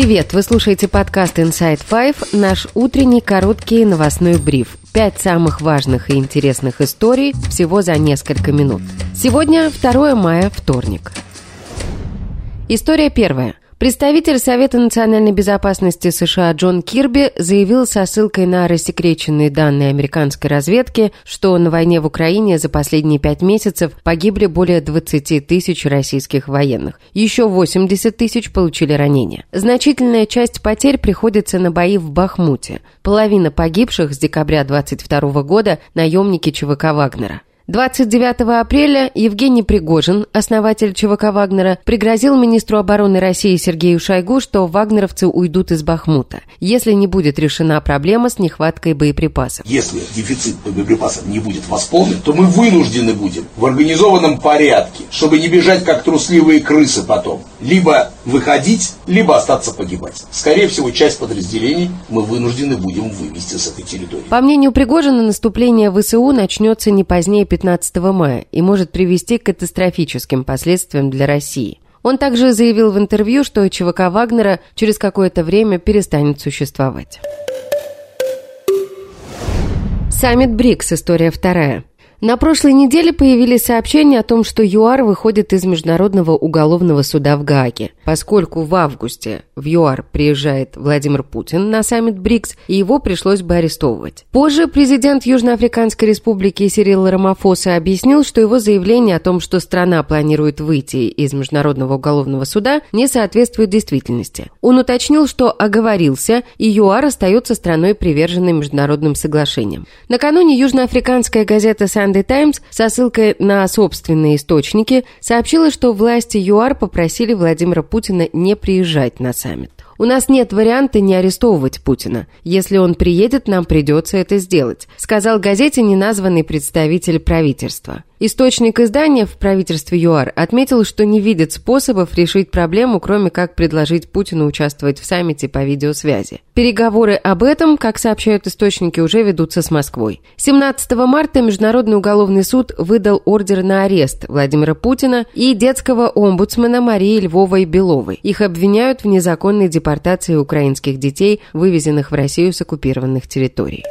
Привет! Вы слушаете подкаст Inside Five, наш утренний короткий новостной бриф. Пять самых важных и интересных историй всего за несколько минут. Сегодня 2 мая, вторник. История первая. Представитель Совета национальной безопасности США Джон Кирби заявил со ссылкой на рассекреченные данные американской разведки, что на войне в Украине за последние пять месяцев погибли более 20 тысяч российских военных. Еще 80 тысяч получили ранения. Значительная часть потерь приходится на бои в Бахмуте. Половина погибших с декабря 22 года – наемники ЧВК «Вагнера». 29 апреля Евгений Пригожин, основатель ЧВК «Вагнера», пригрозил министру обороны России Сергею Шойгу, что вагнеровцы уйдут из Бахмута, если не будет решена проблема с нехваткой боеприпасов. Если дефицит боеприпасов не будет восполнен, то мы вынуждены будем в организованном порядке, чтобы не бежать как трусливые крысы потом, либо выходить, либо остаться погибать. Скорее всего, часть подразделений мы вынуждены будем вывести с этой территории. По мнению Пригожина, наступление ВСУ начнется не позднее 15 15 мая и может привести к катастрофическим последствиям для России. Он также заявил в интервью, что ЧВК Вагнера через какое-то время перестанет существовать. Саммит БРИКС. История вторая. На прошлой неделе появились сообщения о том, что ЮАР выходит из Международного уголовного суда в Гааге, поскольку в августе в ЮАР приезжает Владимир Путин на саммит БРИКС, и его пришлось бы арестовывать. Позже президент Южноафриканской республики Сирил Рамафоса объяснил, что его заявление о том, что страна планирует выйти из Международного уголовного суда, не соответствует действительности. Он уточнил, что оговорился, и ЮАР остается страной, приверженной международным соглашениям. Накануне южноафриканская газета «Сан Sunday Times со ссылкой на собственные источники сообщила, что власти ЮАР попросили Владимира Путина не приезжать на саммит. У нас нет варианта не арестовывать Путина. Если он приедет, нам придется это сделать», сказал газете неназванный представитель правительства. Источник издания в правительстве ЮАР отметил, что не видит способов решить проблему, кроме как предложить Путину участвовать в саммите по видеосвязи. Переговоры об этом, как сообщают источники, уже ведутся с Москвой. 17 марта Международный уголовный суд выдал ордер на арест Владимира Путина и детского омбудсмена Марии Львовой-Беловой. Их обвиняют в незаконной депортации украинских детей, вывезенных в Россию с оккупированных территорий.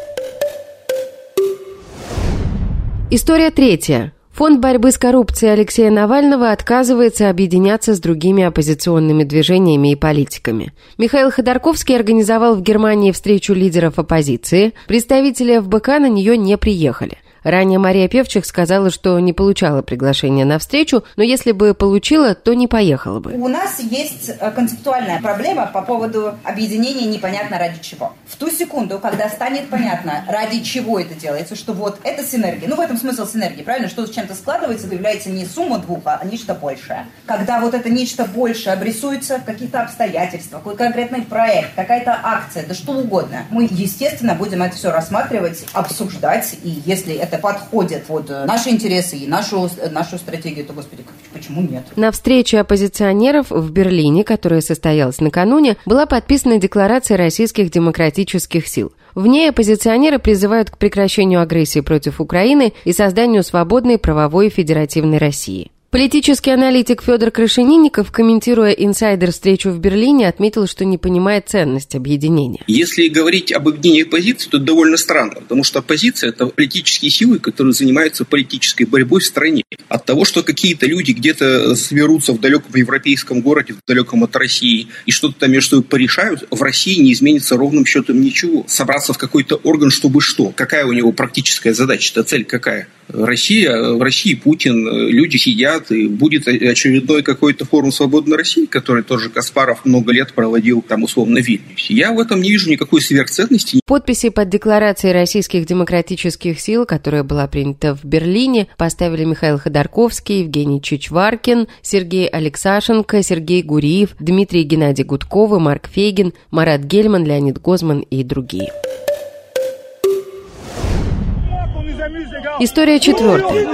История третья. Фонд борьбы с коррупцией Алексея Навального отказывается объединяться с другими оппозиционными движениями и политиками. Михаил Ходорковский организовал в Германии встречу лидеров оппозиции. Представители ФБК на нее не приехали. Ранее Мария Певчих сказала, что не получала приглашения на встречу, но если бы получила, то не поехала бы. У нас есть э, концептуальная проблема по поводу объединения непонятно ради чего. В ту секунду, когда станет понятно, ради чего это делается, что вот это синергия. Ну, в этом смысл синергии, правильно? Что с чем-то складывается, появляется не сумма двух, а нечто большее. Когда вот это нечто большее обрисуется в каких-то обстоятельствах, какой конкретный проект, какая-то акция, да что угодно, мы, естественно, будем это все рассматривать, обсуждать, и если это подходит под э, наши интересы и нашу, э, нашу стратегию, то, господи, почему нет? На встрече оппозиционеров в Берлине, которая состоялась накануне, была подписана декларация российских демократических сил. В ней оппозиционеры призывают к прекращению агрессии против Украины и созданию свободной правовой федеративной России. Политический аналитик Федор Крашенинников, комментируя инсайдер-встречу в Берлине, отметил, что не понимает ценность объединения. Если говорить об объединении оппозиции, то довольно странно, потому что оппозиция – это политические силы, которые занимаются политической борьбой в стране. От того, что какие-то люди где-то соберутся в далеком европейском городе, в далеком от России, и что-то там между собой порешают, в России не изменится ровным счетом ничего. Собраться в какой-то орган, чтобы что? Какая у него практическая задача? Это цель какая? Россия, в России Путин, люди сидят, и будет очередной какой-то форум «Свободной России», который тоже Каспаров много лет проводил там условно в Вильнюсе. Я в этом не вижу никакой сверхценности. Подписи под декларацией российских демократических сил, которая была принята в Берлине, поставили Михаил Ходорковский, Евгений Чичваркин, Сергей Алексашенко, Сергей Гуриев, Дмитрий Геннадий Гудковы, Марк Фейгин, Марат Гельман, Леонид Гозман и другие. История четвертая.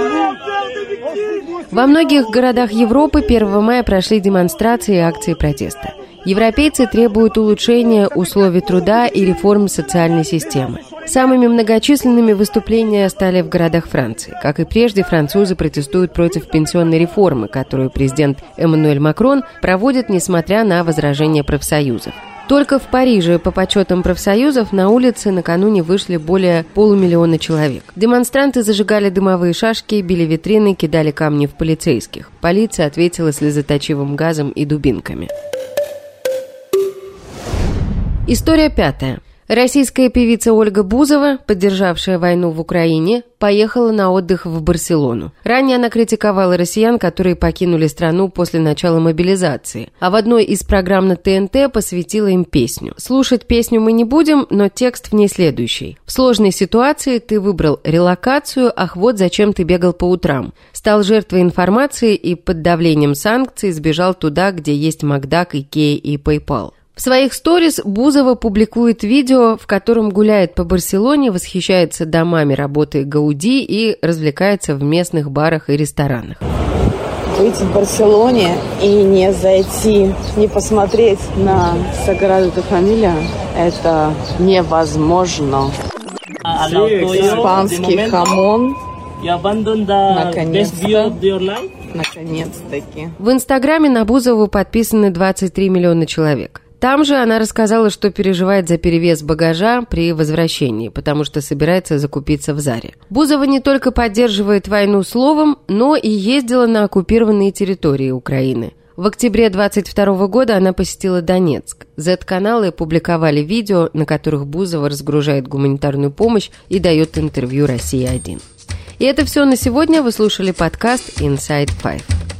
Во многих городах Европы 1 мая прошли демонстрации и акции протеста. Европейцы требуют улучшения условий труда и реформ социальной системы. Самыми многочисленными выступления стали в городах Франции. Как и прежде, французы протестуют против пенсионной реформы, которую президент Эммануэль Макрон проводит, несмотря на возражения профсоюзов. Только в Париже, по подсчетам профсоюзов, на улице накануне вышли более полумиллиона человек. Демонстранты зажигали дымовые шашки, били витрины, кидали камни в полицейских. Полиция ответила слезоточивым газом и дубинками. История пятая. Российская певица Ольга Бузова, поддержавшая войну в Украине, поехала на отдых в Барселону. Ранее она критиковала россиян, которые покинули страну после начала мобилизации, а в одной из программ на ТНТ посвятила им песню. Слушать песню мы не будем, но текст в ней следующий. В сложной ситуации ты выбрал релокацию, ах вот зачем ты бегал по утрам. Стал жертвой информации и под давлением санкций сбежал туда, где есть Макдак, Икея и PayPal. В своих сторис Бузова публикует видео, в котором гуляет по Барселоне, восхищается домами работы Гауди и развлекается в местных барах и ресторанах. Быть в Барселоне и не зайти, не посмотреть на Саграду де Фамилия – это невозможно. Испанский хамон. Наконец-то. Наконец-таки. В Инстаграме на Бузову подписаны 23 миллиона человек. Там же она рассказала, что переживает за перевес багажа при возвращении, потому что собирается закупиться в Заре. Бузова не только поддерживает войну словом, но и ездила на оккупированные территории Украины. В октябре 22 года она посетила Донецк. Z-каналы публиковали видео, на которых Бузова разгружает гуманитарную помощь и дает интервью «Россия-1». И это все на сегодня. Вы слушали подкаст «Inside Five».